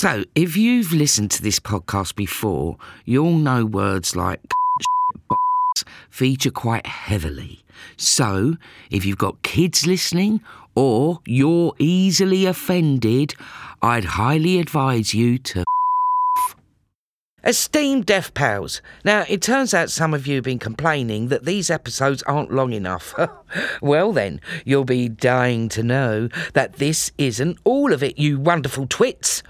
So, if you've listened to this podcast before, you'll know words like feature quite heavily. So, if you've got kids listening or you're easily offended, I'd highly advise you to. Esteemed Deaf Pals, now it turns out some of you have been complaining that these episodes aren't long enough. well, then, you'll be dying to know that this isn't all of it, you wonderful twits.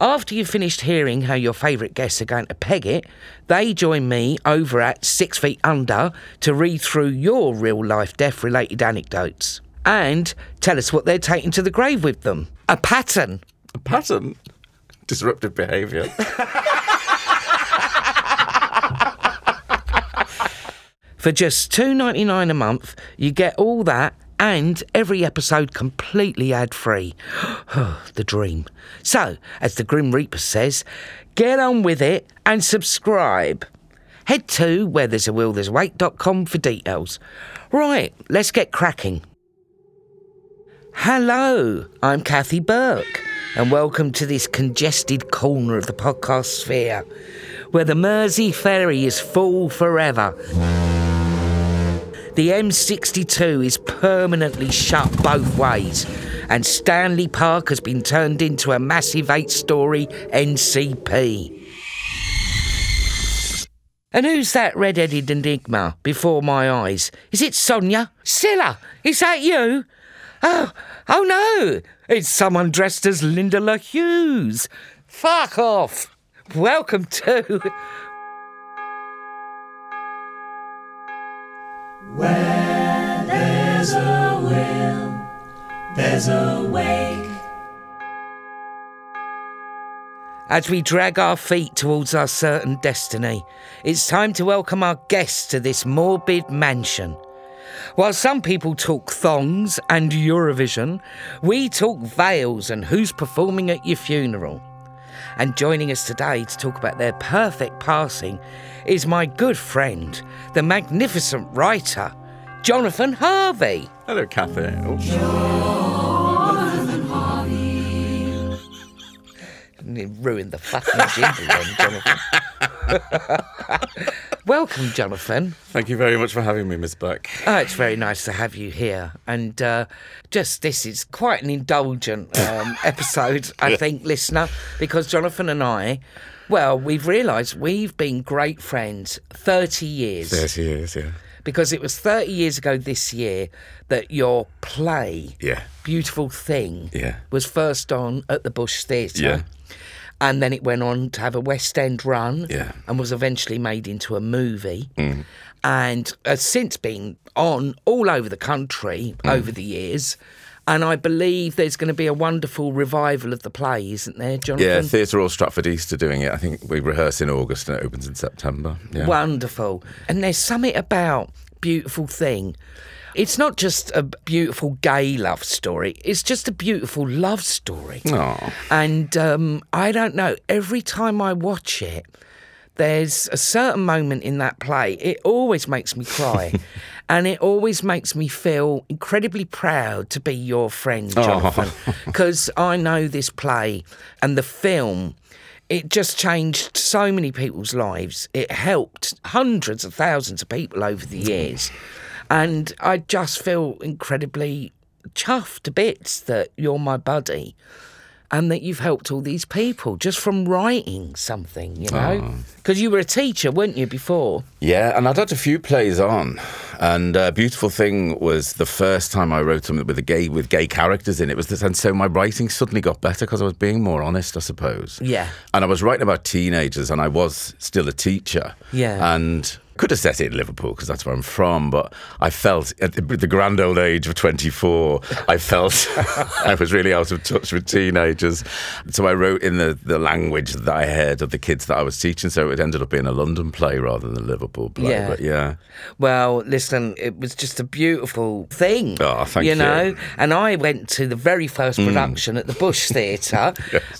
After you've finished hearing how your favourite guests are going to peg it, they join me over at Six Feet Under to read through your real life deaf related anecdotes and tell us what they're taking to the grave with them. A pattern. A pattern? Disruptive behaviour. For just two ninety nine a month, you get all that and every episode completely ad free. the dream. So, as the Grim Reaper says, get on with it and subscribe. Head to where there's a will there's wake.com for details. Right, let's get cracking. Hello, I'm Kathy Burke, and welcome to this congested corner of the podcast sphere where the Mersey ferry is full forever. The M62 is permanently shut both ways, and Stanley Park has been turned into a massive eight story NCP. And who's that red headed enigma before my eyes? Is it Sonia? Cilla? Is that you? Oh, oh no! It's someone dressed as Linda La Hughes. Fuck off! Welcome to. Where there's a will, there's a wake. As we drag our feet towards our certain destiny, it's time to welcome our guests to this morbid mansion. While some people talk thongs and Eurovision, we talk veils and who's performing at your funeral. And joining us today to talk about their perfect passing is my good friend, the magnificent writer, Jonathan Harvey. Hello, Kathy. Ruined the fucking jingle then, Jonathan. Welcome, Jonathan. Thank you very much for having me, Miss Buck. Oh, it's very nice to have you here. And uh, just this is quite an indulgent um, episode, I think, listener, because Jonathan and I, well, we've realised we've been great friends 30 years. 30 years, yeah. Because it was 30 years ago this year that your play, Yeah. Beautiful Thing, Yeah. was first on at the Bush Theatre. Yeah. And then it went on to have a West End run Yeah. Mm. and was eventually made into a movie. And has since been on all over the country Mm. over the years. And I believe there's going to be a wonderful revival of the play, isn't there, Jonathan? Yeah, Theatre Royal Stratford East are doing it. I think we rehearse in August and it opens in September. Yeah. Wonderful. And there's something about Beautiful Thing. It's not just a beautiful gay love story, it's just a beautiful love story. Aw. And um, I don't know, every time I watch it, there's a certain moment in that play, it always makes me cry. and it always makes me feel incredibly proud to be your friend, oh. Jonathan. Because I know this play and the film. It just changed so many people's lives. It helped hundreds of thousands of people over the years. And I just feel incredibly chuffed to bits that you're my buddy and that you've helped all these people just from writing something, you know? Because you were a teacher, weren't you, before? Yeah, and I'd had a few plays on, and uh, Beautiful Thing was the first time I wrote something with a gay with gay characters in it. Was this, and so my writing suddenly got better because I was being more honest, I suppose. Yeah. and I was writing about teenagers, and I was still a teacher. Yeah. and. Could have set it in Liverpool because that's where I'm from, but I felt at the, grand old age of 24, I felt I was really out of touch with teenagers. So I wrote in the, the language that I heard of the kids that I was teaching. So it ended up being a London play rather than a Liverpool play. Yeah. But yeah. Well, listen, it was just a beautiful thing. Oh, thank you. know, and I went to the very first hmm. production at the Bush Theatre.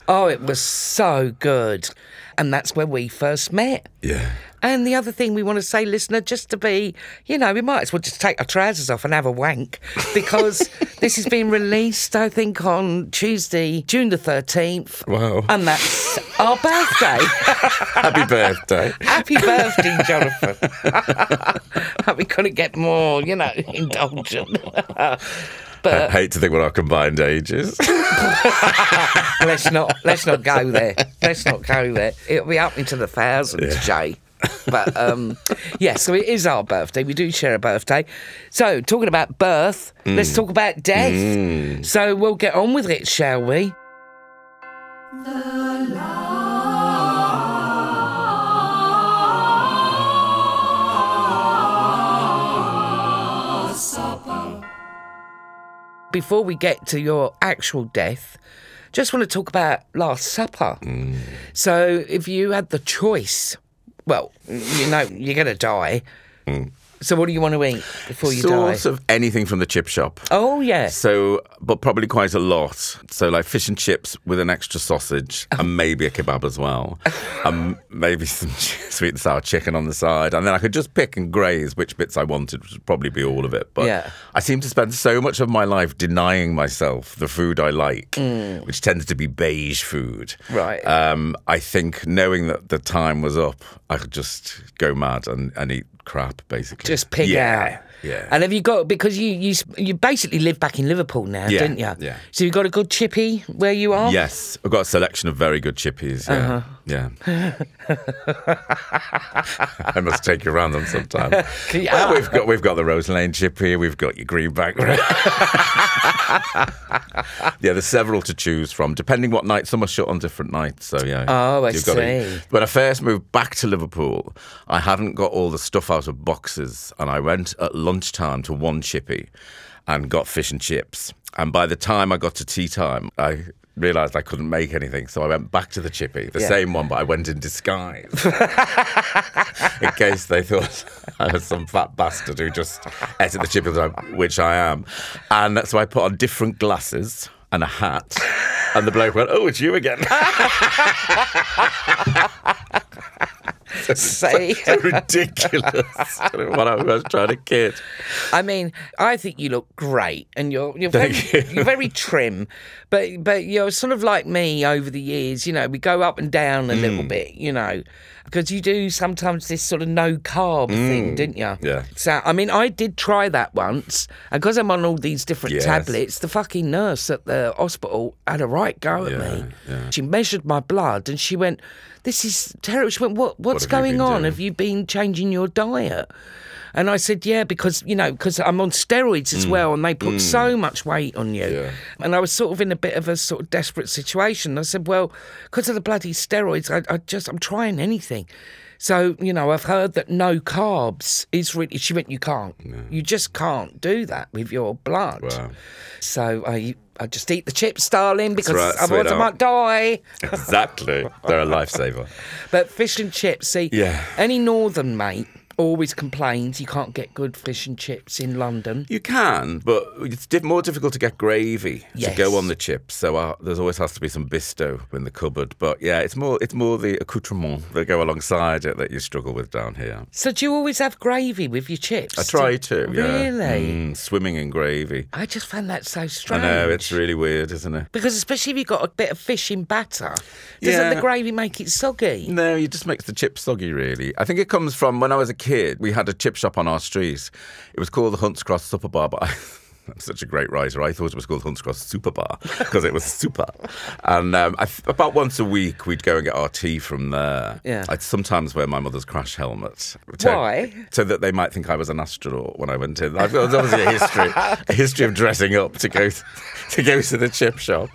Oh, it was so good. And that's where we first met. Yeah. And the other thing we want to say, listener, just to be, you know, we might as well just take our trousers off and have a wank because this has been released, I think, on Tuesday, June the 13th. Wow. And that's our birthday. Happy birthday. Happy birthday, Jonathan. we couldn't get more, you know, indulgent. But, I hate to think what our combined age is. let's not let's not go there. Let's not go there. It'll be up into the thousands, Jay. But um, yeah, so it is our birthday. We do share a birthday. So talking about birth, let's mm. talk about death. Mm. So we'll get on with it, shall we? Before we get to your actual death, just want to talk about Last Supper. Mm. So, if you had the choice, well, you know, you're going to die. Mm. So, what do you want to eat before you die? sort of anything from the chip shop. Oh, yes. So, but probably quite a lot. So, like fish and chips with an extra sausage and maybe a kebab as well. and maybe some sweet and sour chicken on the side. And then I could just pick and graze which bits I wanted, which would probably be all of it. But Yeah. I seem to spend so much of my life denying myself the food I like, which tends to be beige food. Mm. Right. Um, I think knowing that the time was up, I could just go mad and, and eat crap, basically. Just pig yeah. out. Yeah. And have you got because you you you basically live back in Liverpool now, Yeah, didn't you? yeah. So you've got a good chippy where you are. Yes, I've got a selection of very good chippies. Yeah, Uh-huh. Yeah. I must take you around them sometime. Yeah. Well, we've got we've got the Rose Lane chippy. We've got your Greenback. yeah, there's several to choose from, depending what night. Some are shut on different nights. So yeah. Oh, I you've got to- see. when I first moved back to Liverpool, I hadn't got all the stuff out of boxes, and I went at lunchtime to one chippy and got fish and chips. And by the time I got to tea time, I realised I couldn't make anything, so I went back to the chippy, the Yeah. same one, but I went in disguise in case they thought I was some fat bastard who just ate at the chippy, which I am. And so I put on different glasses and a hat. And the bloke went, "Oh, it's you again." So ridiculous. what I was trying to kid. I mean, I think you look great, and you're you're very, you. you're very trim, but but you're sort of like me over the years. You know, we go up and down a Mm. little bit. You know, because you do sometimes this sort of no carb thing, didn't you? Mm. Yeah. So I mean, I did try that once, and because I'm on all these different Yes. tablets, the fucking nurse at the hospital had a right go at Yeah, me. yeah. She measured my blood, and she went. This is terrible. She went, "What? What's you going on? doing?" Have you been changing your diet?" And I said, yeah, because, you know, because I'm on steroids as well and they put so much weight on you. Mm. Yeah. And I was sort of in a bit of a sort of desperate situation. I said, well, because of the bloody steroids, I, I just, I'm trying anything. So, you know, I've heard that no carbs is really, she went, you can't. You just can't do that with your blood. Wow. So I, I just eat the chips, darling, because right, otherwise I might die. Exactly. They're a lifesaver. But fish and chips, see, Yeah. any northern mate always complains you can't get good fish and chips in London. You can, but it's di- more difficult to get gravy Yes. to go on the chips. So uh, there's always has to be some bisto in the cupboard. But yeah, it's more it's more the accoutrement that go alongside it that you struggle with down here. So do you always have gravy with your chips? I try to. Yeah. Really? Mm, swimming in gravy. I just find that so strange. I know it's really weird, isn't it? because especially if you've got a bit of fish in batter, doesn't Yeah. the gravy make it soggy? No, it just makes the chips soggy, really. I think it comes from when I was a kid, we had a chip shop on our street. It was called the Hunts Cross Supper Bar, but I, I'm such a great writer. I thought it was called Hunts Cross Super Bar because it was super. And um, I, about once a week, we'd go and get our tea from there. Yeah. I'd sometimes wear my mother's crash helmet. Why? So that they might think I was an astronaut when I went in. I've got obviously a history, a history of dressing up to go to go to the chip shop.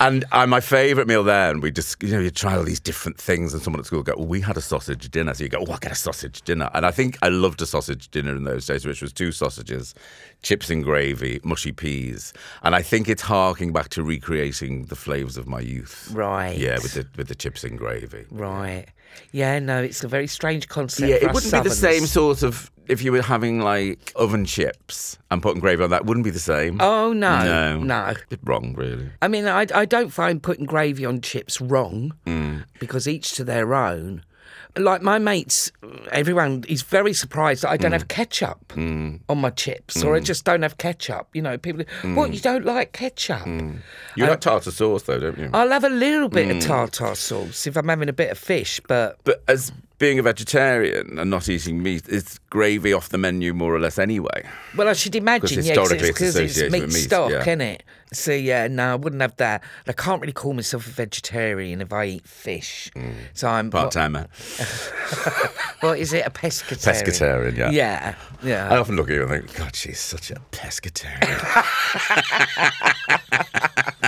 And my favourite meal then, we just, you know, you try all these different things, and someone at school would go, well, we had a sausage dinner. So you go, oh, I'll get a sausage dinner. And I think I loved a sausage dinner in those days, which was two sausages, chips and gravy, mushy peas. And I think it's harking back to recreating the flavours of my youth. Right. Yeah, with the, with the chips and gravy. Right. Yeah, no, it's a very strange concept. Yeah, it wouldn't be the same sort of if you were having like oven chips and putting gravy on that. Wouldn't be the same. Oh, no. no, No. Bit wrong, really. I mean, I, I don't find putting gravy on chips wrong Mm. because each to their own. Like my mates, everyone is very surprised that I Mm. don't have ketchup on my chips, or I just don't have ketchup. You know, people, Mm. what you don't like ketchup? You like tartar sauce, though, don't you? I'll have a little bit Mm. of tartar sauce if I'm having a bit of fish, but But as being a vegetarian and not eating meat, is gravy off the menu more or less anyway? well, I should imagine, yeah, 'cause historically it's because it's, associated meat meat, stock, yeah. isn't it? So yeah, no, I wouldn't have that. I can't really call myself a vegetarian if I eat fish. Mm. So I'm Part timer. What is it? A pescatarian? Pescatarian, yeah. Yeah, yeah. I often look at you and think, God, she's such a pescatarian.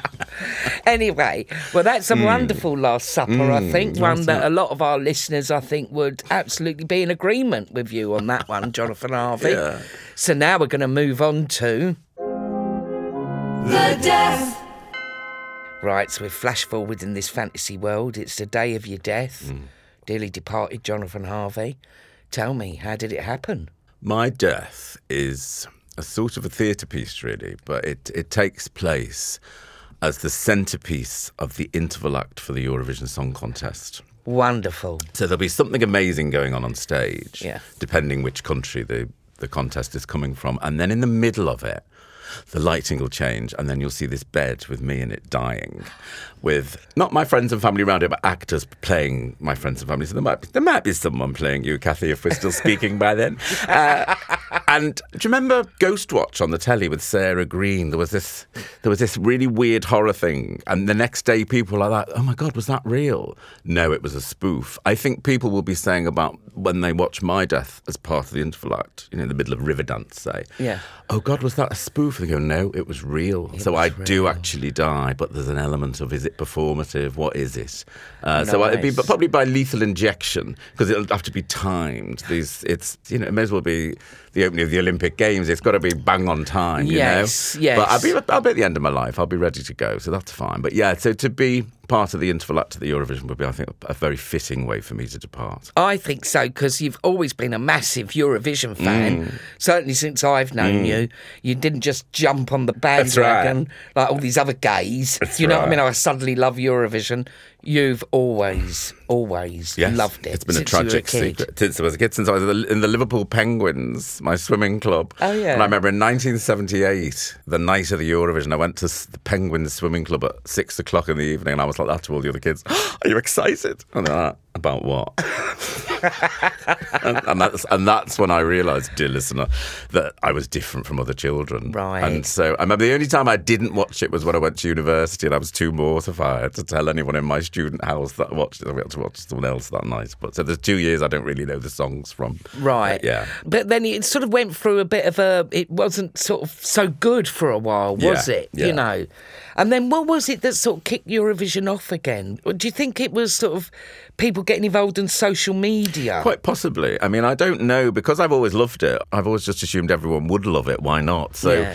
Anyway, well, that's a Hmm. wonderful Last Supper, I think. One that a lot of our listeners, I think, would absolutely be in agreement with you on that one, Jonathan Harvey. Yeah. So now we're going to move on to. The death. Right, so we flash forward in this fantasy world. It's the day of your death. Hmm. Dearly departed Jonathan Harvey. Tell me, how did it happen? My death is a sort of a theatre piece, really, but it, it takes place as the centrepiece of the interval act for the Eurovision Song Contest. Wonderful. So there'll be something amazing going on on stage, Yeah. depending which country the, the contest is coming from. And then in the middle of it, the lighting will change, and then you'll see this bed with me in it dying, with not my friends and family around it, but actors playing my friends and family. So there might be, there might be someone playing you, Kathy, if we're still speaking by then. Uh, and do you remember Ghostwatch on the telly with Sarah Greene? There was this, there was this really weird horror thing, and the next day people are like, "Oh my god, was that real?" No, it was a spoof. I think people will be saying about when they watch my death as part of the interval act, you know, in the middle of Riverdance, say, Yeah. "Oh God, was that a spoof?" They go, "No, it was real." so I do actually die, but there's an element of is it performative? What is it? Uh, So it'd be probably by lethal injection because it'll have to be timed. These, it's you know, it may as well be the opening of the Olympic Games. It's got to be bang on time. You Yes, know? yes. But I'll be I'll be at the end of my life. I'll be ready to go, so that's fine. But yeah, so to be part of the interval act at the Eurovision would be, I think, a very fitting way for me to depart. I think so because you've always been a massive Eurovision fan. Mm. Certainly since I've known you, you didn't just jump on the right. bandwagon like all these other gays. you know what I mean? I suddenly love Eurovision. You've always, always Yes, loved it. It's been a tragic kid. secret since I was a kid. Since I was in the Liverpool Penguins, my swimming club. Oh, yeah. And I remember in 1978, the night of the Eurovision, I went to the Penguins swimming club at six o'clock in the evening, and I was like that to all the other kids. Are you excited? And they're like, about what? and, and that's and that's when I realised, dear listener, that I was different from other children. Right. And so I remember the only time I didn't watch it was when I went to university, and I was too mortified to tell anyone in my student house that I watched it. I had to watch someone else that night. But so there's two years I don't really know the songs from. Right. But yeah. But then it sort of went through a bit of a. It wasn't sort of so good for a while, was Yeah, it? yeah. You know. And then what was it that sort of kicked Eurovision off again? Do you think it was sort of people getting involved in social media? Quite possibly. I mean, I don't know because I've always loved it. I've always just assumed everyone would love it. Why not? So Yeah.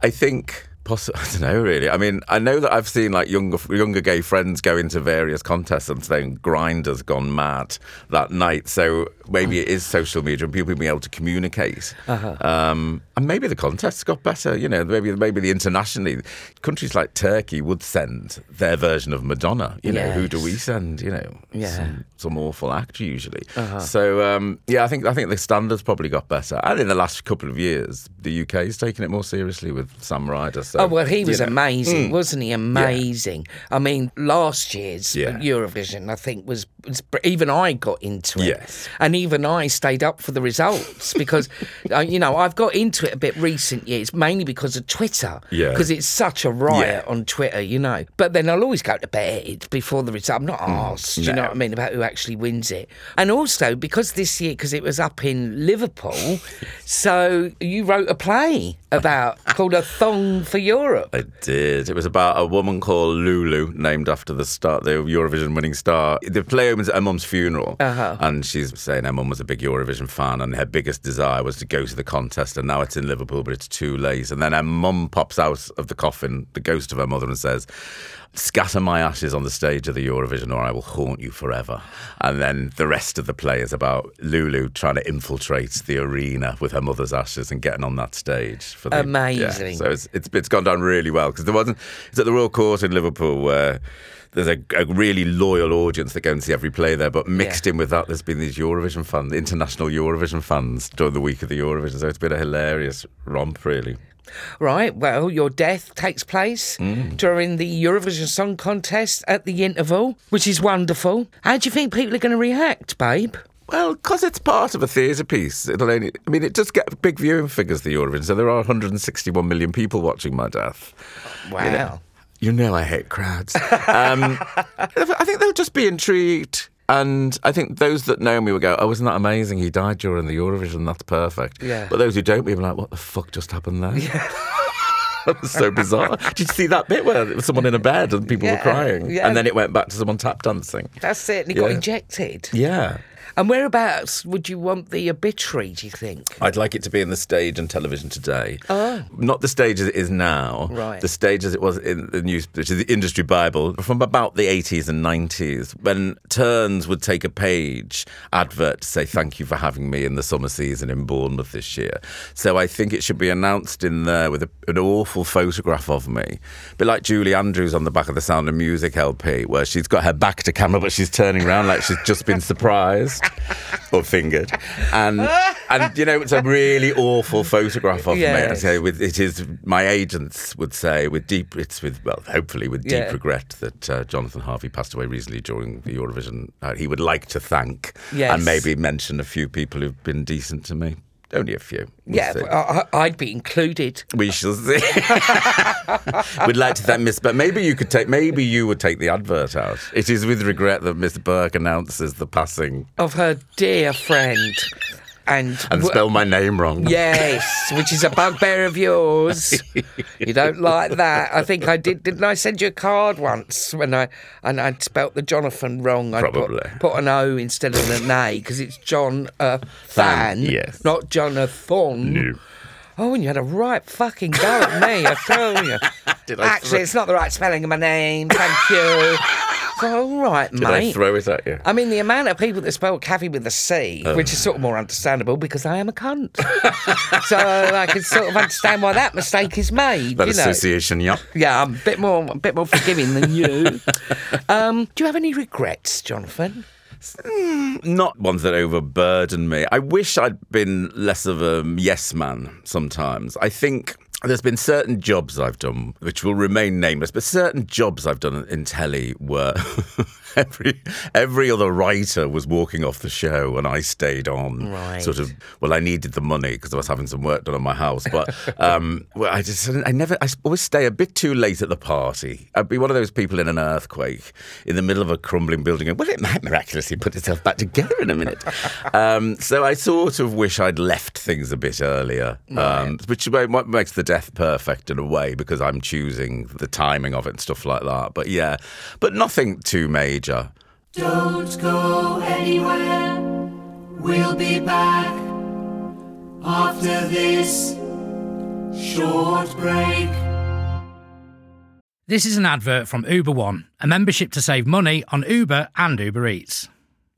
I think. Possi- I don't know really. I mean, I know that I've seen like younger younger gay friends go into various contests and saying Grindr's gone mad that night. So maybe it is social media and people being able to communicate. Uh-huh. Um, and maybe the contests got better. You know, maybe maybe the internationally countries like Turkey would send their version of Madonna. You know, who do we send? You know, Yeah. Uh-huh. some, some awful act usually. So um, yeah, I think I think the standards probably got better. And in the last couple of years, the UK has taken it more seriously with Sam Ryder. So, Oh well, he was know. amazing, wasn't he? Amazing. I mean, last year's Yeah. Eurovision, I think, was, was even I got into it, Yes. and even I stayed up for the results because, uh, you know, I've got into it a bit recent years, mainly because of Twitter, Yeah. because it's such a riot Yeah. on Twitter, you know. But then I'll always go to bed before the result. I'm not asked, you know Mm. what I mean, about who actually wins it, and also because this year, because it was up in Liverpool, so you wrote a play about called a thong for Europe. I did. It was about a woman called Lulu, named after the star, the Eurovision winning star. The play opens at her mum's funeral, Uh-huh. and she's saying her mum was a big Eurovision fan, and her biggest desire was to go to the contest, and now it's in Liverpool, but it's too late. And then her mum pops out of the coffin, the ghost of her mother, and says, scatter my ashes on the stage of the Eurovision or I will haunt you forever. And then the rest of the play is about Lulu trying to infiltrate the arena with her mother's ashes and getting on that stage. For the, Amazing. Yeah. So it's, it's, it's gone down really well because there wasn't, it's at the Royal Court in Liverpool where there's a, a, really loyal audience that go and see every play there. But mixed Yeah. in with that, there's been these Eurovision fans, international Eurovision fans during the week of the Eurovision. So it's been a hilarious romp, really. Right, well, your death takes place Mm. during the Eurovision Song Contest at the interval, which is wonderful. How do you think people are going to react, babe? Well, because it's part of a theatre piece, it'll only. I mean, it does get big viewing figures. The Eurovision, so there are 161 million people watching my death. Wow. You know, you know I hate crowds. Um, I think they'll just be intrigued. And I think those that know me will go, "Oh, isn't that amazing? He died during the Eurovision. That's perfect." Yeah. But those who don't, will be like, "What the fuck just happened there?" Yeah. that was so bizarre. Did you see that bit where there was someone in a bed and people Yeah, were crying, yeah. and then it went back to someone tap dancing? That's it, and got Yeah. injected. Yeah. And whereabouts would you want the obituary, do you think? I'd like it to be in the stage and television today. Oh. Not the stage as it is now. Right. The stage as it was in the news, which is the industry Bible, from about the 80s and 90s, when Turns would take a page advert to say, Thank you for having me in the summer season in Bournemouth this year. So I think it should be announced in there with a, an awful photograph of me. A bit like Julie Andrews on the back of the Sound of Music LP, where she's got her back to camera, but she's turning around like she's just been surprised or fingered. And, and you know, it's a really awful photograph of me. I say with it is my agents would say with deep it's with well hopefully with deep Yeah. regret that uh, Jonathan Harvey passed away recently during the Eurovision. Uh, he would like to thank Yes. and maybe mention a few people who've been decent to me. Only a few. We'll yeah, I- I'd be included. we shall see. We'd like to thank Miss, but maybe you could take. Maybe you would take the advert out. It is with regret that Miss Burke announces the passing Of her dear friend. And, and w- spell my name wrong. Yes, which is a bugbear of yours. You don't like that. I think I did. Didn't I send you a card once when I and I'd spelt the Jonathan wrong? I Probably. put, put an O instead of an A because it's John uh, Fan, yes. not Jonathan. Oh, and you had a right fucking go at me. I tell you. Did I Actually, it's not the right spelling of my name. Thank you. All right, Did I mate. throw it at you? I mean, the amount of people that spell Kathy with a C, Oh. which is sort of more understandable because I am a cunt. so I can sort of understand why that mistake is made. That you know. association, yeah. Yeah, I'm a bit more, a bit more forgiving than you. um, do you have any regrets, Jonathan? not ones that overburden me. I wish I'd been less of a yes man sometimes. I think there's been certain jobs I've done which will remain nameless, but certain jobs I've done in telly where every every other writer was walking off the show and I stayed on. Right. Sort of. Well, I needed the money because I was having some work done on my house, but um, well, I just I never I always stay a bit too late at the party. I'd be one of those people in an earthquake in the middle of a crumbling building. And, well, it might miraculously put itself back together in a minute. um, so I sort of wish I'd left things a bit earlier, um, which is makes the death perfect in a way because I'm choosing the timing of it and stuff like that. But yeah, but nothing too major. Don't go anywhere. We'll be back after this short break. This is an advert from Uber One, a membership to save money on Uber and Uber Eats.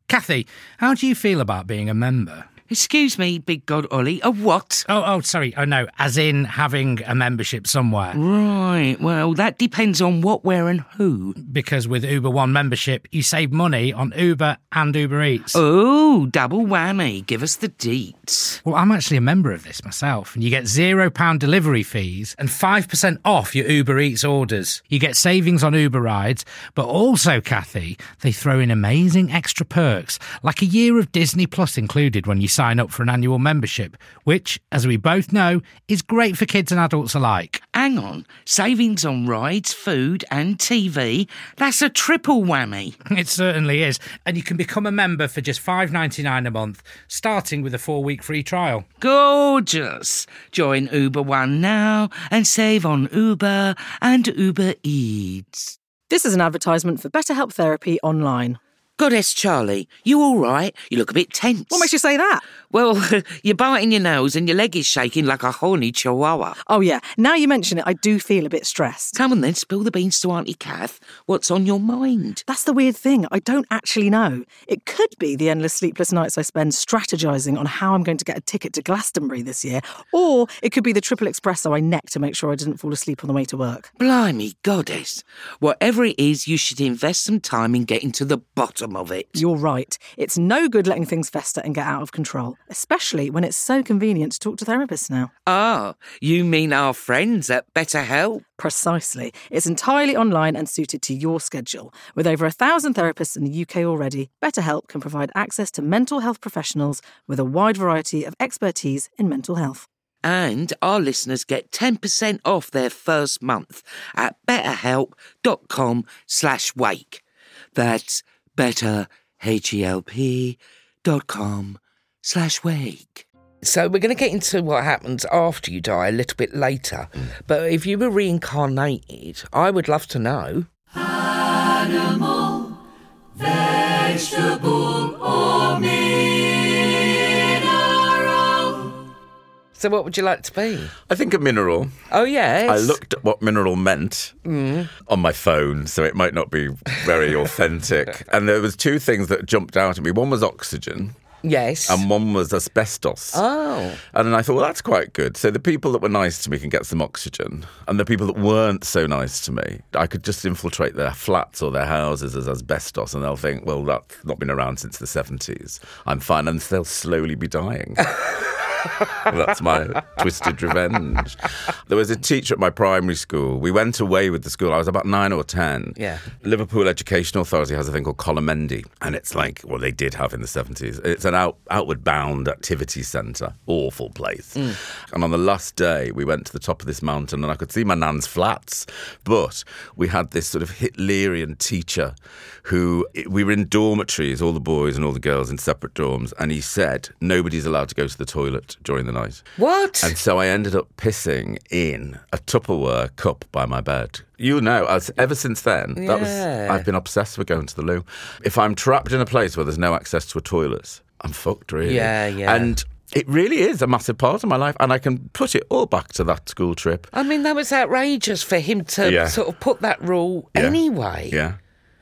Kathy, how do you feel about being a member? Excuse me, big god Ollie. A what? Oh, oh, sorry. Oh, no, as in having a membership somewhere. Right. Well, that depends on what, where, and who. Because with Uber One membership, you save money on Uber and Uber Eats. Oh, double whammy. Give us the deets. Well, I'm actually a member of this myself, and you get £0 delivery fees and 5% off your Uber Eats orders. You get savings on Uber rides, but also, Kathy, they throw in amazing extra perks, like a year of Disney Plus included when you sign up for an annual membership, which, as we both know, is great for kids and adults alike. Hang on. Savings on rides, food, and TV. That's a triple whammy. It certainly is, and you can become a member for just $5.99 a month, starting with a four week free trial. Gorgeous. Join Uber One now and save on Uber and Uber Eats. This is an advertisement for BetterHelp Therapy online. Goddess Charlie, you all right? You look a bit tense. What makes you say that? Well, you're biting your nose and your leg is shaking like a horny chihuahua. Oh, yeah. Now you mention it, I do feel a bit stressed. Come on then, spill the beans to Auntie Kath. What's on your mind? That's the weird thing. I don't actually know. It could be the endless sleepless nights I spend strategising on how I'm going to get a ticket to Glastonbury this year, or it could be the triple espresso I necked to make sure I didn't fall asleep on the way to work. Blimey, Goddess. Whatever it is, you should invest some time in getting to the bottom of it. You're right. It's no good letting things fester and get out of control, especially when it's so convenient to talk to therapists now. Ah, you mean our friends at BetterHelp? Precisely. It's entirely online and suited to your schedule. With over a thousand therapists in the UK already, BetterHelp can provide access to mental health professionals with a wide variety of expertise in mental health. And our listeners get 10% off their first month at betterhelp.com slash wake. That's better, H-E-L-P dot com slash wake. So we're going to get into what happens after you die a little bit later. But if you were reincarnated, I would love to know. Animal, vegetable, or mineral. So what would you like to be? I think a mineral. Oh, yes. I looked at what mineral meant mm. on my phone, so it might not be very authentic. and there was two things that jumped out at me. One was oxygen, Yes. and one was asbestos. oh. And then I thought, well, that's quite good. So the people that were nice to me can get some oxygen, and the people that weren't so nice to me, I could just infiltrate their flats or their houses as asbestos, and they'll think, well, that's not been around since the 70s. I'm fine, and they'll slowly be dying. That's my twisted revenge. There was a teacher at my primary school. We went away with the school. I was about nine or ten. Yeah. Liverpool Education Authority has a thing called Colomendy, and it's like, well, they did have in the 70s. It's an out, outward bound activity centre. Awful place. Mm. And on the last day, we went to the top of this mountain, and I could see my nan's flats. But we had this sort of Hitlerian teacher who, we were in dormitories, all the boys and all the girls in separate dorms, and he said, nobody's allowed to go to the toilet during the night. What? And so I ended up pissing in a Tupperware cup by my bed. You know, as ever since then, that was I've been obsessed with going to the loo. If I'm trapped in a place where there's no access to a toilet, I'm fucked really. Yeah, yeah. And it really is a massive part of my life, and I can put it all back to that school trip. I mean, that was outrageous for him to Yeah. sort of put that rule Yeah. anyway. Yeah.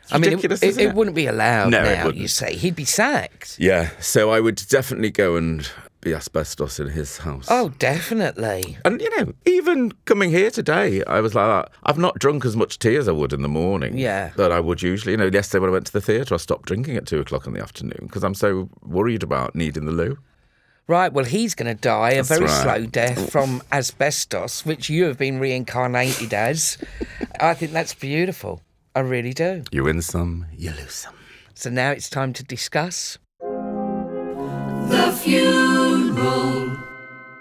It's I mean, it, it, it it? wouldn't be allowed No, now, you say. He'd be sacked. Yeah. So I would definitely go and be asbestos in his house. Oh, definitely. And you know, even coming here today, I was like. I've not drunk as much tea as I would in the morning. Yeah. That I would usually. You know, yesterday when I went to the theatre, I stopped drinking at two o'clock in the afternoon because I'm so worried about needing the loo. Right, well, he's going to die a That's very right. slow death from asbestos, which you have been reincarnated as. I think that's beautiful. I really do. You win some, you lose some. So now it's time to discuss. The funeral.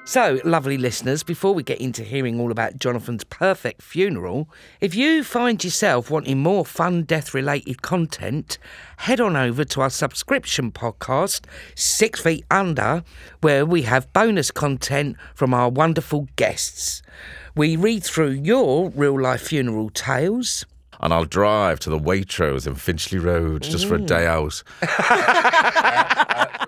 So, lovely listeners, before we get into hearing all about Jonathan's perfect funeral, if you find yourself wanting more fun death related content, head on over to our subscription podcast, Six Feet Under, where we have bonus content from our wonderful guests. We read through your real life funeral tales. And I'll drive to the Waitrose in Finchley Road just for a mm. day out.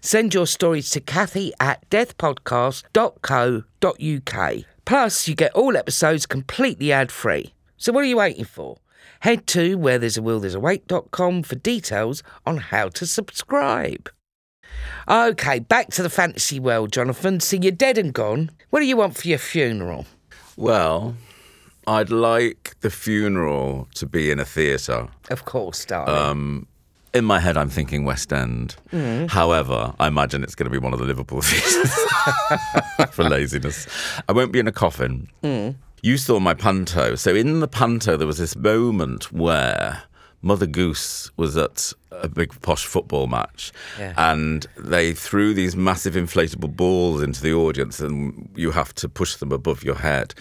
Send your stories to Kathy at deathpodcast.co.uk. Plus, you get all episodes completely ad free. So, what are you waiting for? Head to where there's a will, there's a wake.com for details on how to subscribe. Okay, back to the fantasy world, Jonathan. So, you're dead and gone. What do you want for your funeral? Well, I'd like the funeral to be in a theatre. Of course, darling. Um, in my head, I'm thinking West End. Mm. However, I imagine it's going to be one of the Liverpool theatres for laziness. I won't be in a coffin. Mm. You saw my panto. So in the panto, there was this moment where Mother Goose was at a big posh football match, Yeah. and they threw these massive inflatable balls into the audience, and you have to push them above your head.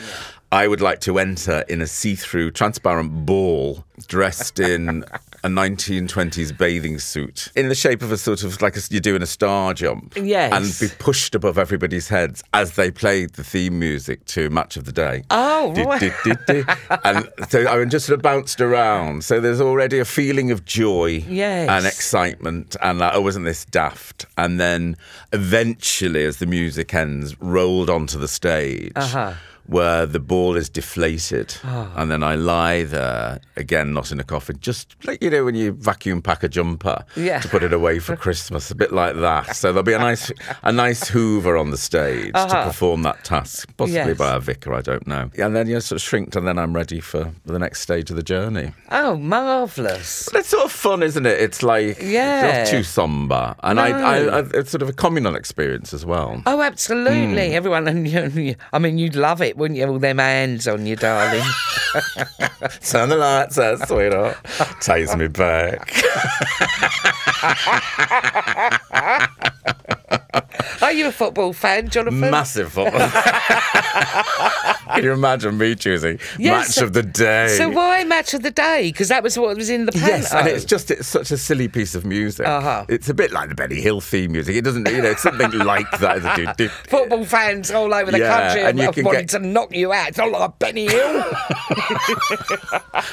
I would like to enter in a see-through, transparent ball, dressed in a 1920s bathing suit in the shape of a sort of like a, you're doing a star jump. Yes. And be pushed above everybody's heads as they played the theme music to Match of the Day. Oh, Du- right. du- du. and so I just sort of bounced around. So there's already a feeling of joy Yes. and excitement, and like, oh, wasn't this daft? And then eventually, as the music ends, rolled onto the stage. Uh-huh. Where the ball is deflated, and then I lie there again, not in a coffin, just like you know when you vacuum pack a jumper Yeah. to put it away for Christmas, a bit like that. So there'll be a nice, a nice Hoover on the stage to perform that task, possibly Uh-huh. Yes. by a vicar, I don't know. And then you sort of shrink, and then I'm ready for the next stage of the journey. Oh, marvellous. But it's sort of fun, isn't it? It's like Yeah. it's not too somber, and No. I, I, it's sort of a communal experience as well. Oh, absolutely. Hmm. Everyone, and you- I mean, you'd love it, wouldn't you? All them hands on you, darling. Turn the lights out, sweetheart. Takes me back. Are you a football fan, Jonathan? Massive football. Can you imagine me choosing Yes. match of the day? So why match of the day? Because that was what was in the panto. Yes, and it's just it's such a silly piece of music. Uh-huh. It's a bit like the Benny Hill theme music. It doesn't, you know, it's something like that. It's a do- do- football fans all over the Yeah, country and you can get- knock you out. It's not like a Benny Hill.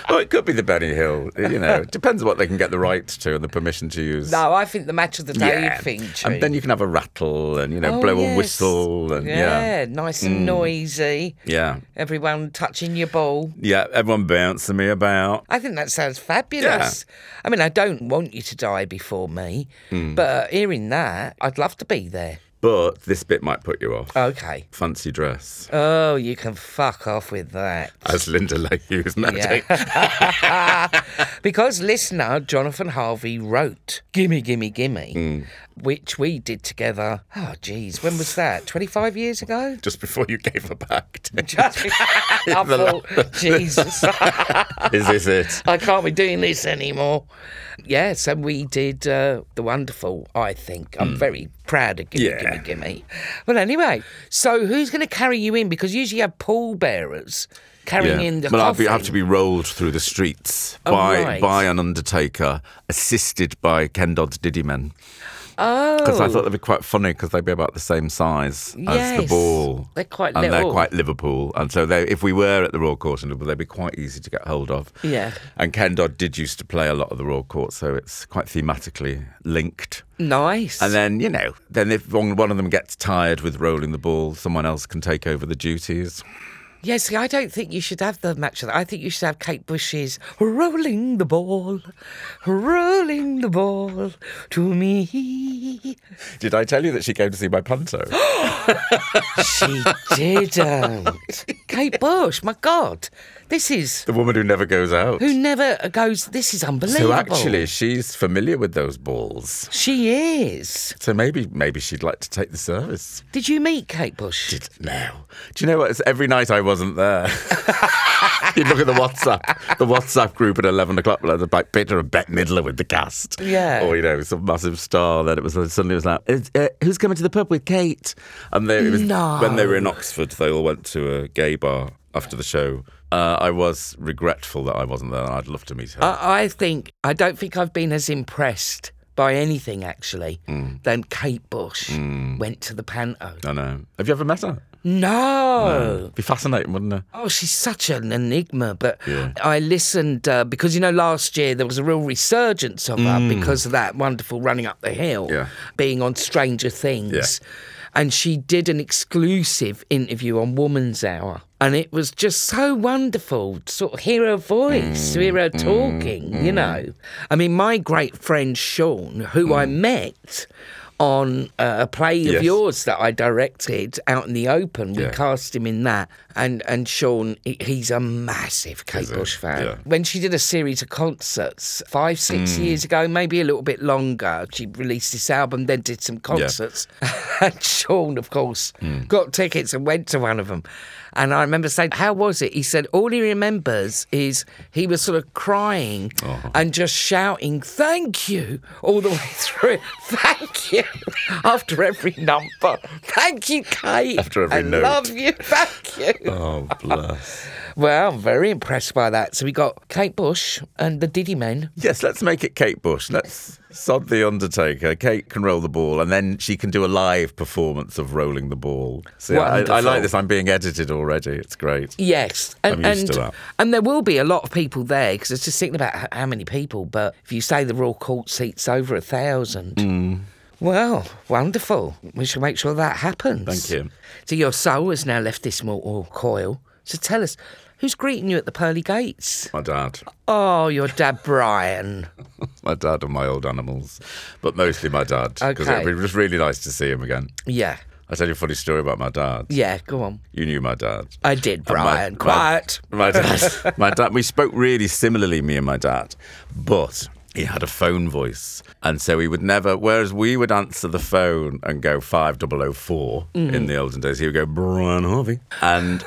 Oh, it could be the Benny Hill. You know, it depends what they can get the rights to and the permission to use. no, I think the match of the day thing. and then you can have a rattle and you know Oh, blow yes. a whistle and yeah, yeah, Mm. nice and noisy. yeah, Everyone touching your ball. yeah. Everyone bouncing me about. I think that sounds fabulous. Yeah. I mean, I don't want you to die before me, Hmm. but hearing that, I'd love to be there. But this bit might put you off. Okay. Fancy dress, Oh, you can fuck off with that. as Linda La Hughes noting. Yeah. because listener Jonathan Harvey wrote Gimme, Gimme, Gimme, Hmm. Which we did together. Oh, geez, when was that? 25 years ago? Just before you gave her back. Just I thought, Jesus, Is this it? I can't be doing this anymore. Yes, and we did uh, the wonderful, I think. I'm very proud of Gimme. Yeah. Gimme, Gimme. Well, anyway, so who's going to carry you in? Because usually you have pallbearers carrying in the Well, I'll be, have to be rolled through the streets Oh, by right. by an undertaker, assisted by Ken Dodd's Diddy Men. Oh. Because I thought oh. they'd be quite funny because they'd be about the same size as the Yes. ball. They're quite and they're quite Liverpool, and so they, if we were at the Royal Court in Liverpool, they'd be quite easy to get hold of. Yeah. And Ken Dodd did used to play a lot of the Royal Court, so it's quite thematically linked. Nice. And then you know, then if one of them gets tired with rolling the ball, someone else can take over the duties. Yeah, see, I don't think you should have the match of that. I think you should have Kate Bush's rolling the ball, rolling the ball to me. Did I tell you that she came to see my panto? She didn't. Kate Bush, my God. This is the woman who never goes out. who never goes, this is unbelievable. So actually, she's familiar with those balls. She is. So maybe maybe she'd like to take the service. Did you meet Kate Bush? Did no? Do you know what? It's every night I wasn't there. You'd look at the WhatsApp, the WhatsApp group at eleven o'clock. Like like Peter and Bette Midler with the cast. Yeah. Or you know some massive star. Then it was suddenly it was like, "Is- uh, who's coming to the pub with Kate? And they, it was No. when they were in Oxford, they all went to a gay bar after the show. Uh, I was regretful that I wasn't there. I'd love to meet her. I, I think, I don't think I've been as impressed by anything actually Mm. than Kate Bush went to the panto. I know. Have you ever met her? No. Be fascinating, wouldn't it? Oh, she's such an enigma. But Yeah. I listened uh, because, you know, last year there was a real resurgence of her because of that wonderful running up the hill, Mm. Yeah. being on Stranger Things. And she did an exclusive interview on Woman's Hour. And it was just so wonderful to sort of hear her voice, to hear her Mm, talking, you mm. know. I mean, my great friend Sean, who I mm. met on uh, a play of. Yes. yours that I directed out in the open. We Yeah. cast him in that, and and Sean, he's a massive Kate? Bush fan. Yeah. When she did a series of concerts five, six Mm. years ago, maybe a little bit longer, she released this album, then did some concerts, and Sean, of course, Mm. got tickets and went to one of them. And I remember saying, "How was it?" He said, "All he remembers is he was sort of crying Oh. and just shouting, "Thank you!" all the way through. Thank you after every number. Thank you, Kate. After every I note. love you. Thank you. Oh, bless. Well, I'm very impressed by that. So we got Kate Bush and the Diddy Men. Yes, let's make it Kate Bush. Let's sod the Undertaker. Kate can roll the ball, and then she can do a live performance of rolling the ball. See, I, I like this. I'm being edited already. It's great. Yes, and I'm used and, to that. and there will be a lot of people there because I was just thinking about how many people. But if you say the Royal Court seats over a thousand, Mm. well, wonderful. We should make sure that happens. Thank you. So your soul has now left this mortal coil. So tell us, who's greeting you at the pearly gates? My dad. Oh, your dad, Brian. My dad and my old animals, but mostly my dad. Because Okay. it was just really nice to see him again. Yeah, I'll tell you a funny story about my dad. yeah. Go on. You knew my dad. I did, Brian. my- Quiet. My dad, my dad, we spoke really similarly, me and my dad, but he had a phone voice. And so he would never, whereas we would answer the phone and go 5004 mm-hmm. in the olden days, he would go, Brian Harvey. And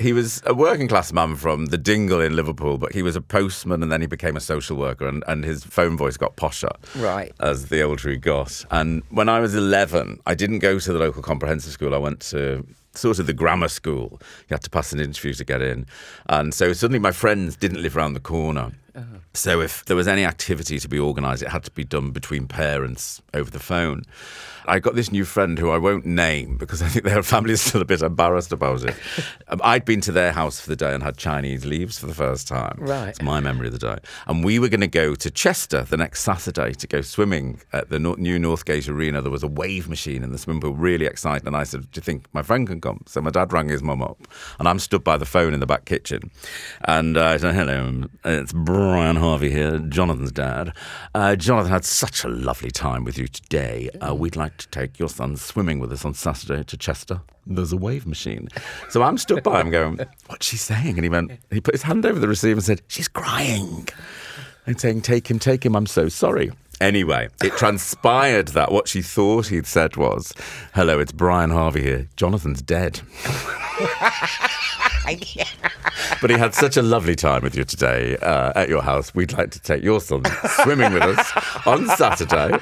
he was a working class man from the Dingle in Liverpool, but he was a postman and then he became a social worker and, and his phone voice got posher Right. as the older he got. And when I was 11, I didn't go to the local comprehensive school. I went to sort of the grammar school. You had to pass an interview to get in. And so suddenly my friends didn't live around the corner. Uh-huh. So if there was any activity to be organised, it had to be done between parents over the phone. I got this new friend who I won't name because I think their family is still a bit embarrassed about it. Um, I'd been to their house for the day and had Chinese leaves for the first time. Right. It's my memory of the day. And we were going to go to Chester the next Saturday to go swimming at the Nor- new Northgate Arena. There was a wave machine in the swimming pool, really exciting. And I said, Do you think my friend can come? So my dad rang his mum up, and I'm stood by the phone in the back kitchen. And uh, I said, Hello, it's Brian Harvey here, Jonathan's dad. Uh, Jonathan had such a lovely time with you today. Uh, we'd like to take your son swimming with us on Saturday to Chester. There's a wave machine. So I'm stood by him going, What's she saying? And he went, He put his hand over the receiver and said, She's crying. And saying, Take him, take him, I'm so sorry. Anyway, it transpired that what she thought he'd said was, Hello, it's Brian Harvey here. Jonathan's dead. But he had such a lovely time with you today uh, at your house. We'd like to take your son swimming with us on Saturday.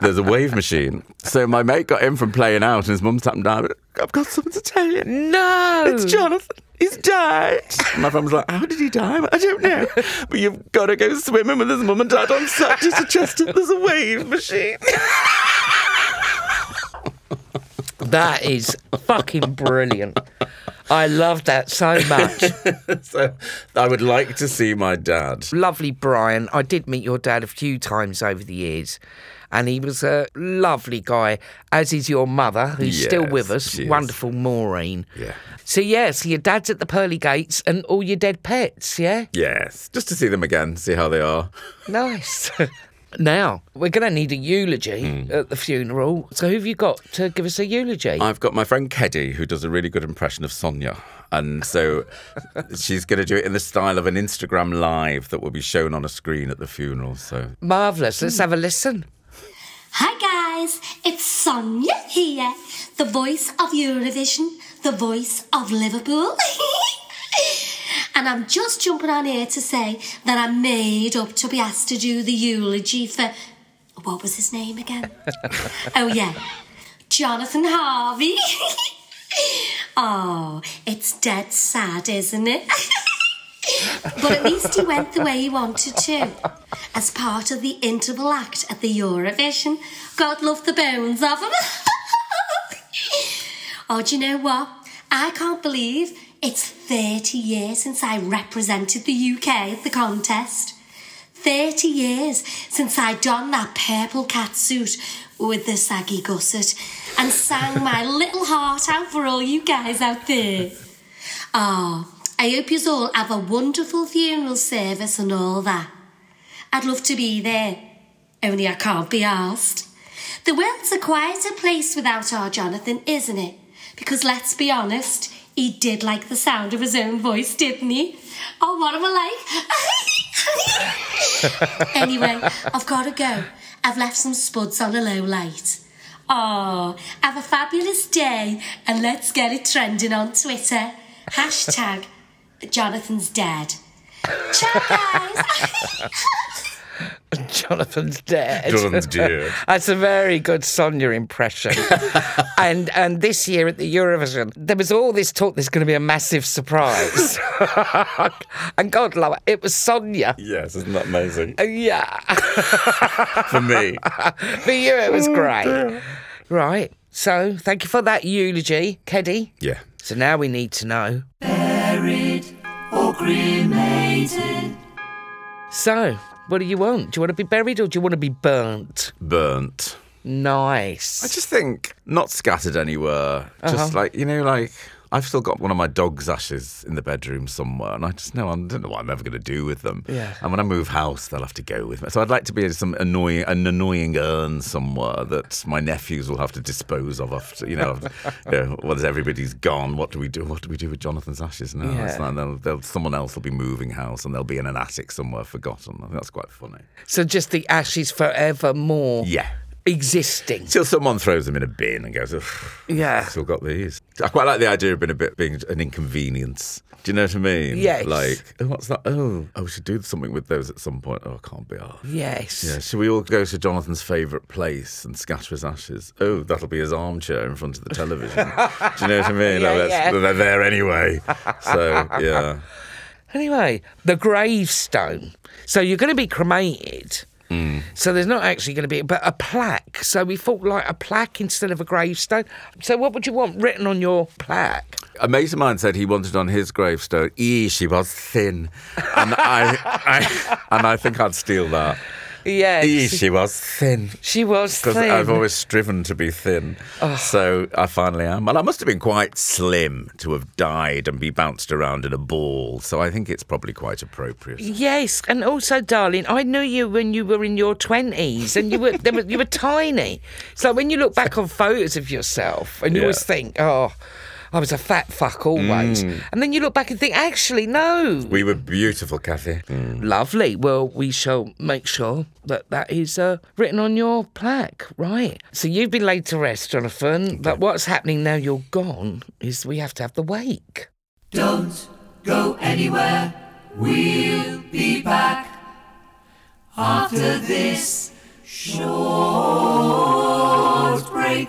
There's a wave machine. So my mate got in from playing out, and his mum sat him down. I've got something to tell you. No. It's Jonathan. He's died. My friend was like, How did he die? I don't know. But you've got to go swimming with his mum and dad on Saturday to Chester. There's a wave machine. That is fucking brilliant. I love that so much. so I would like to see my dad. lovely Brian. I did meet your dad a few times over the years. And he was a lovely guy, as is your mother, who's still with us. Wonderful Maureen. Yeah. So, yeah, so your dad's at the pearly gates and all your dead pets, yeah? Yes, just to see them again, see how they are. Nice. now, we're going to need a eulogy Hmm. at the funeral. So, who have you got to give us a eulogy? I've got my friend Keddy, who does a really good impression of Sonia. And so she's going to do it in the style of an Instagram live that will be shown on a screen at the funeral. So Marvellous. Let's have a listen. Hi guys, it's Sonia here, the voice of Eurovision, the voice of Liverpool. and I'm just jumping on here to say that I'm made up to be asked to do the eulogy for. What was his name again? oh, yeah, Jonathan Harvey. oh, it's dead sad, isn't it? But at least he went the way he wanted to. As part of the interval act at the Eurovision. God love the bones of him. oh, do you know what? I can't believe it's 30 years since I represented the UK at the contest. 30 years since I donned that purple cat suit with the saggy gusset and sang my little heart out for all you guys out there. Oh, I hope you all have a wonderful funeral service and all that. I'd love to be there, only I can't be asked. The world's a quieter place without our Jonathan, isn't it? Because let's be honest, he did like the sound of his own voice, didn't he? Oh, what am I like? anyway, I've got to go. I've left some spuds on a low light. Oh, have a fabulous day and let's get it trending on Twitter. Hashtag Jonathan's dead. Ciao, guys. Jonathan's dead. Jonathan's dead. That's a very good Sonia impression. and and this year at the Eurovision, there was all this talk. There's going to be a massive surprise, and God love it, it was Sonia. Yes, isn't that amazing? Uh, Yeah, For me. for you it was great. Right. So thank you for that eulogy, Keddy. Yeah. So now we need to know. Buried or cremated. So, what do you want? Do you want to be buried or do you want to be burnt? Burnt. Nice. I just think not scattered anywhere. Just uh-huh. like you know, like I've still got one of my dog's ashes in the bedroom somewhere, and I just know I don't know what I'm ever going to do with them. Yeah. And when I move house, they'll have to go with me. So I'd like to be in some annoying, an annoying urn somewhere that my nephews will have to dispose of after. You know, you know once everybody's gone, what do we do? What do we do with Jonathan's ashes now? Yeah. Like they'll, they'll, someone else will be moving house, and they'll be in an attic somewhere forgotten. I think that's quite funny. So just the ashes forevermore Yeah. Existing. Till someone throws them in a bin and goes, "Ugh, Yeah. Still got these. I quite like the idea of being a bit being an inconvenience. Do you know what I mean? Yes. Like, oh, what's that? Oh, oh, we should do something with those at some point. Oh, I can't be off. Yes. Yeah, should we all go to Jonathan's favourite place and scatter his ashes? Oh, that'll be his armchair in front of the television. do you know what I mean? Yeah, Like, that's- yeah. They're there anyway. So, yeah. Anyway, the gravestone. So you're going to be cremated. So there's not actually going to be, but a plaque. So we thought like a plaque instead of a gravestone. So what would you want written on your plaque? A mate of mine said he wanted on his gravestone, "E, she was thin," and I, I, and I think I'd steal that. Yeah, Ee, she was thin. she was Because thin. I've always striven to be thin. So I finally am. And I must have been quite slim to have died and be bounced around in a ball. So I think it's probably quite appropriate. Yes, and also, darling, I knew you when you were in your twenties, and you were, were you were tiny. So when you look back on photos of yourself, and you Yeah. always think, "Oh, I was a fat fuck always," and then you look back and think, "Actually, no, We were beautiful, Kathy. lovely." Well, we shall make sure that that is uh, written on your plaque, right? So you've been laid to rest, Jonathan. But what's happening now you're gone is we have to have the wake. Don't go anywhere. We'll be back after this short break.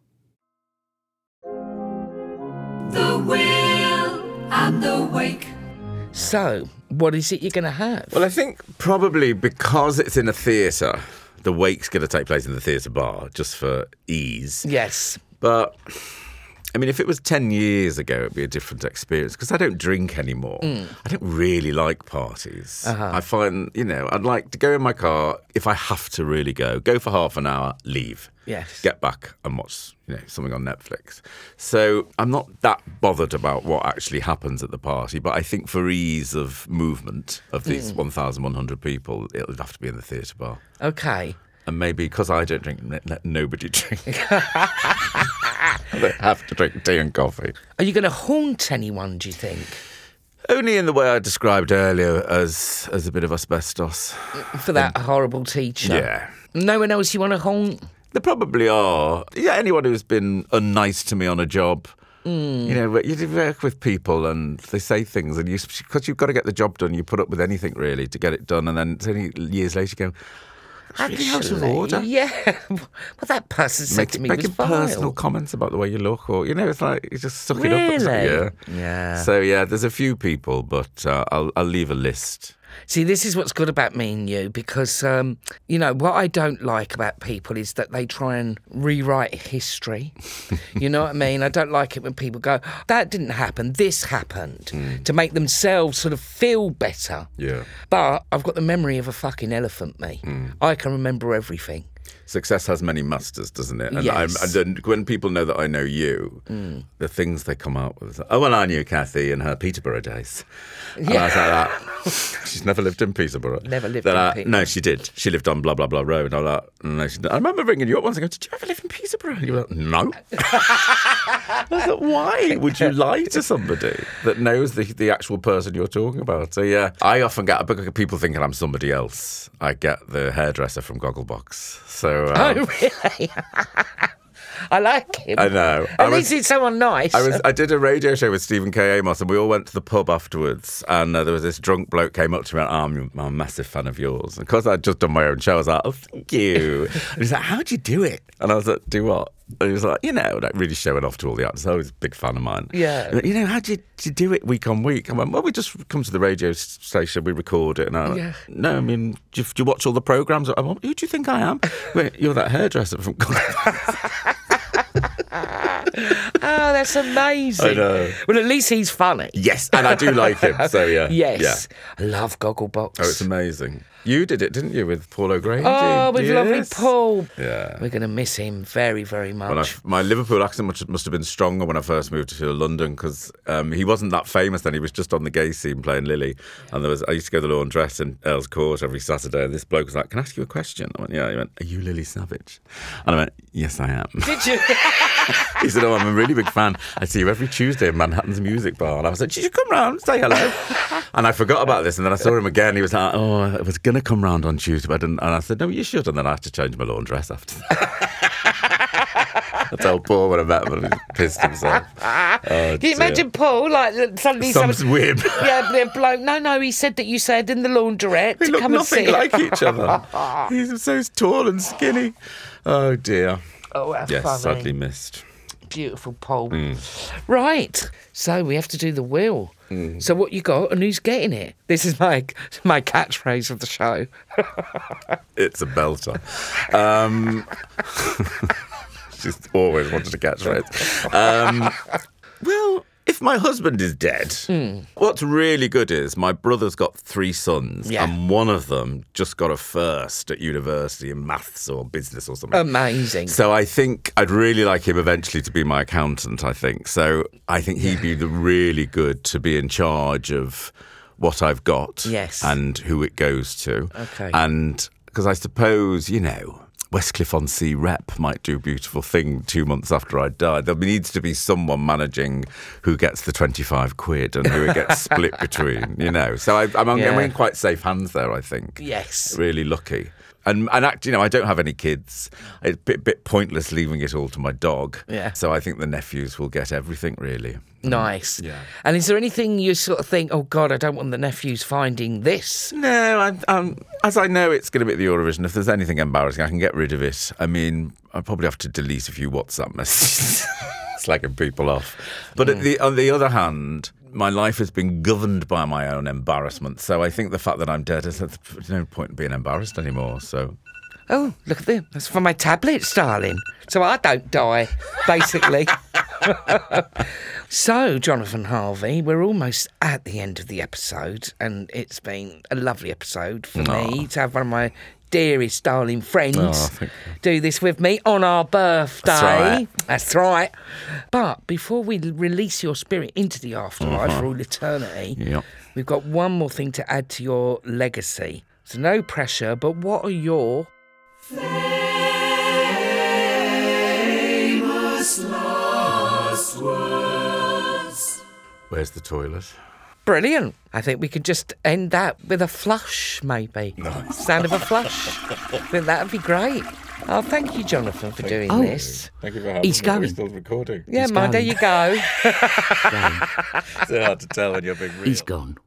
The will and the wake. So, what is it you're going to have? Well, I think probably because it's in a theatre, the wake's going to take place in the theatre bar just for ease. yes. But I mean, if it was 10 years ago, it'd be a different experience because I don't drink anymore. Mm. I don't really like parties. Uh-huh. I find, you know, I'd like to go in my car if I have to really go, go for half an hour, leave. Yes. Get back and watch, you know, something on Netflix. So I'm not that bothered about what actually happens at the party, but I think for ease of movement of Mm. these 1,100 people, it would have to be in the theatre bar. Okay. And maybe because I don't drink, let nobody drink. they have to drink tea and coffee. Are you going to haunt anyone, do you think? Only in the way I described earlier as as a bit of asbestos. For that horrible teacher? Yeah. No one else you want to haunt? There probably are. Yeah, anyone who's been unnice to me on a job. Hmm. You know, but you do work with people and they say things, and you because you've got to get the job done, you put up with anything really to get it done, and then it's only years later you go, Acting out of order. Yeah. Well, that person said to Making, me was making personal comments about the way you look, or you know, it's like you just suck it up. Yeah. Yeah. So yeah, there's a few people, but uh, I'll I'll leave a list. See, this is what's good about me and you because, um, you know, what I don't like about people is that they try and rewrite history. you know what I mean? I don't like it when people go, that didn't happen, this happened, to make themselves sort of feel better. Yeah. But I've got the memory of a fucking elephant, me. I can remember everything. Success has many masters, doesn't it? And, Yes. I'm, and when people know that I know you, mm. the things they come out with. Oh well, I knew Kathy in her Peterborough days. Was like that. Ah, she's never lived in Peterborough. Never lived Then in I- Peterborough. No, she did. She lived on blah blah blah road. And I, like, no, she didn't. I remember ringing you up once and go, "Did you ever live in Peterborough?" And you were like, "No." I was like, "Why would you lie to somebody that knows the the actual person you're talking about?" So yeah, I often get people thinking I'm somebody else. I get the hairdresser from Gogglebox. So um, Oh, really? I like him. I know. At I was- least it's someone nice. I was I did a radio show with Stephen K. Amos, and we all went to the pub afterwards. And uh, there was this drunk bloke came up to me and oh, I'm, I'm a massive fan of yours. And because I'd just done my own show, I was like, oh, thank you. And he's like, how'd you do it? And I was like, do what? And he was like, you know, like really showing off to all the actors. I was a big fan of mine. Yeah. You know, how'd you, did you do it week on week? I went, well, we just come to the radio station, we record it. And I went, Yeah. no, I mean, do you, do you watch all the programmes? I went, who do you think I am? Wait, you're that hairdresser from God. Oh, that's amazing. I know. Well, at least he's funny. Yes, and I do like him. So yeah. Yes. Yeah. I love Gogglebox. Oh, it's amazing. You did it, didn't you, with Paul O'Grady? Oh, with lovely Paul. Yeah. We're going to miss him very, very When I, much. my Liverpool accent must, must have been stronger when I first moved to London because um, he wasn't that famous then. He was just on the gay scene playing Lily. And there was I used to go to the laundress in Earl's Court every Saturday. And this bloke was like, Can I ask you a question? I went, Yeah. He went, Are you Lily Savage? And I went, Yes, I am. Did you? he said, Oh, I'm a really big fan. I see you every Tuesday in Manhattan's Music Bar. And I was like, Did you come round? Say hello. and I forgot about this. And then I saw him again. He was like, Oh, I was going to come round on Tuesday, but I didn't. And I said, No, you should. And then I had to change my lawn dress after that. I told Paul when I met him, and he pissed himself. Oh, Can you dear. imagine Paul, like, suddenly Some someone- whip. Yeah, the bloke. No, no, he said that you said in the laundrette They to look come and nothing see. like each other. He's so tall and skinny. Oh, dear. Oh, how Yes, funny. sadly missed. Beautiful Paul. Right. So we have to do the will. So what you got and who's getting it? This is my my catchphrase of the show. It's a belter. Um, she's always wanted a catchphrase. Um, well, if my husband is dead, what's really good is my brother's got three sons, Yeah. and one of them just got a first at university in maths or business or something. Amazing. So I think I'd really like him eventually to be my accountant. I think so. I think he'd be the really good to be in charge of what I've got, Yes. and who it goes to. Okay. and because I suppose you know. Westcliff on Sea rep might do a beautiful thing two months after I die. There needs to be someone managing who gets the 25 quid and who it gets split between, you know. So I, I'm, Yeah. I'm in quite safe hands there, I think Yes. really lucky. And and act, you know, I don't have any kids. It's a bit, bit pointless leaving it all to my dog. Yeah. So I think the nephews will get everything really. Nice. Yeah. And is there anything you sort of think, oh God, I don't want the nephews finding this? No, I, um, as I know it's going to be at the Eurovision. If there's anything embarrassing, I can get rid of it. I mean, I probably have to delete a few WhatsApp messages, slagging people off. But at the, on the other hand. My life has been governed by my own embarrassment, so I think the fact that I'm dead is there's no point in being embarrassed anymore. So Oh, look at them. That's for my tablets, darling. So I don't die, basically. so, Jonathan Harvey, we're almost at the end of the episode, and it's been a lovely episode for me to have one of my dearest, darling friends thank do this with me on our birthday. right. That's right. But before we l- release your spirit into the afterlife for all eternity, Yep. we've got one more thing to add to your legacy. So, no pressure, but what are your where's the toilet? Brilliant. I think we could just end that with a flush, maybe. Nice. Sound of a flush. I think that would be great. Oh, thank you, Jonathan, for doing Oh. this. Thank you for having He's me. Are we going. still recording? Yeah, going. man, there you go. It's so hard to tell when you're being real. He's gone.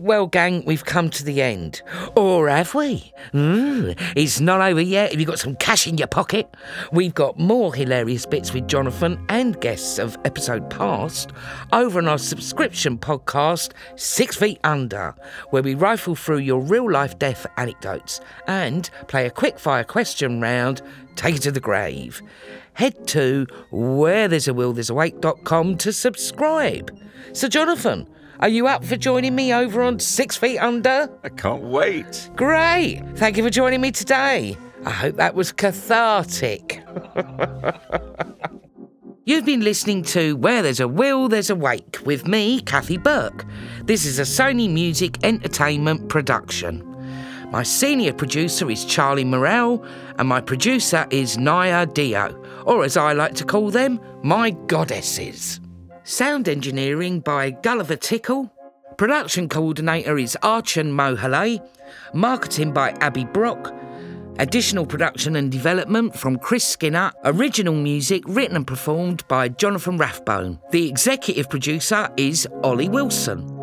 Well, gang, we've come to the end. Or have we? Mm, it's not over yet. Have you got some cash in your pocket? We've got more hilarious bits with Jonathan and guests of episode past over on our subscription podcast, Six Feet Under, where we rifle through your real life death anecdotes and play a quick fire question round, take it to the grave. Head to where there's a will there's a wake.com to subscribe. So, Jonathan, are you up for joining me over on Six Feet Under? I can't wait. Great. Thank you for joining me today. I hope that was cathartic. You've been listening to Where There's a Will, There's a Wake with me, Kathy Burke. This is a Sony Music Entertainment production. My senior producer is Charlie Morell, and my producer is Naya Dio, or as I like to call them, my goddesses. Sound engineering by Gulliver Tickle. Production coordinator is Archon Mohalay. Marketing by Abby Brock. Additional production and development from Chris Skinner. Original music written and performed by Jonathan Rathbone. The executive producer is Ollie Wilson.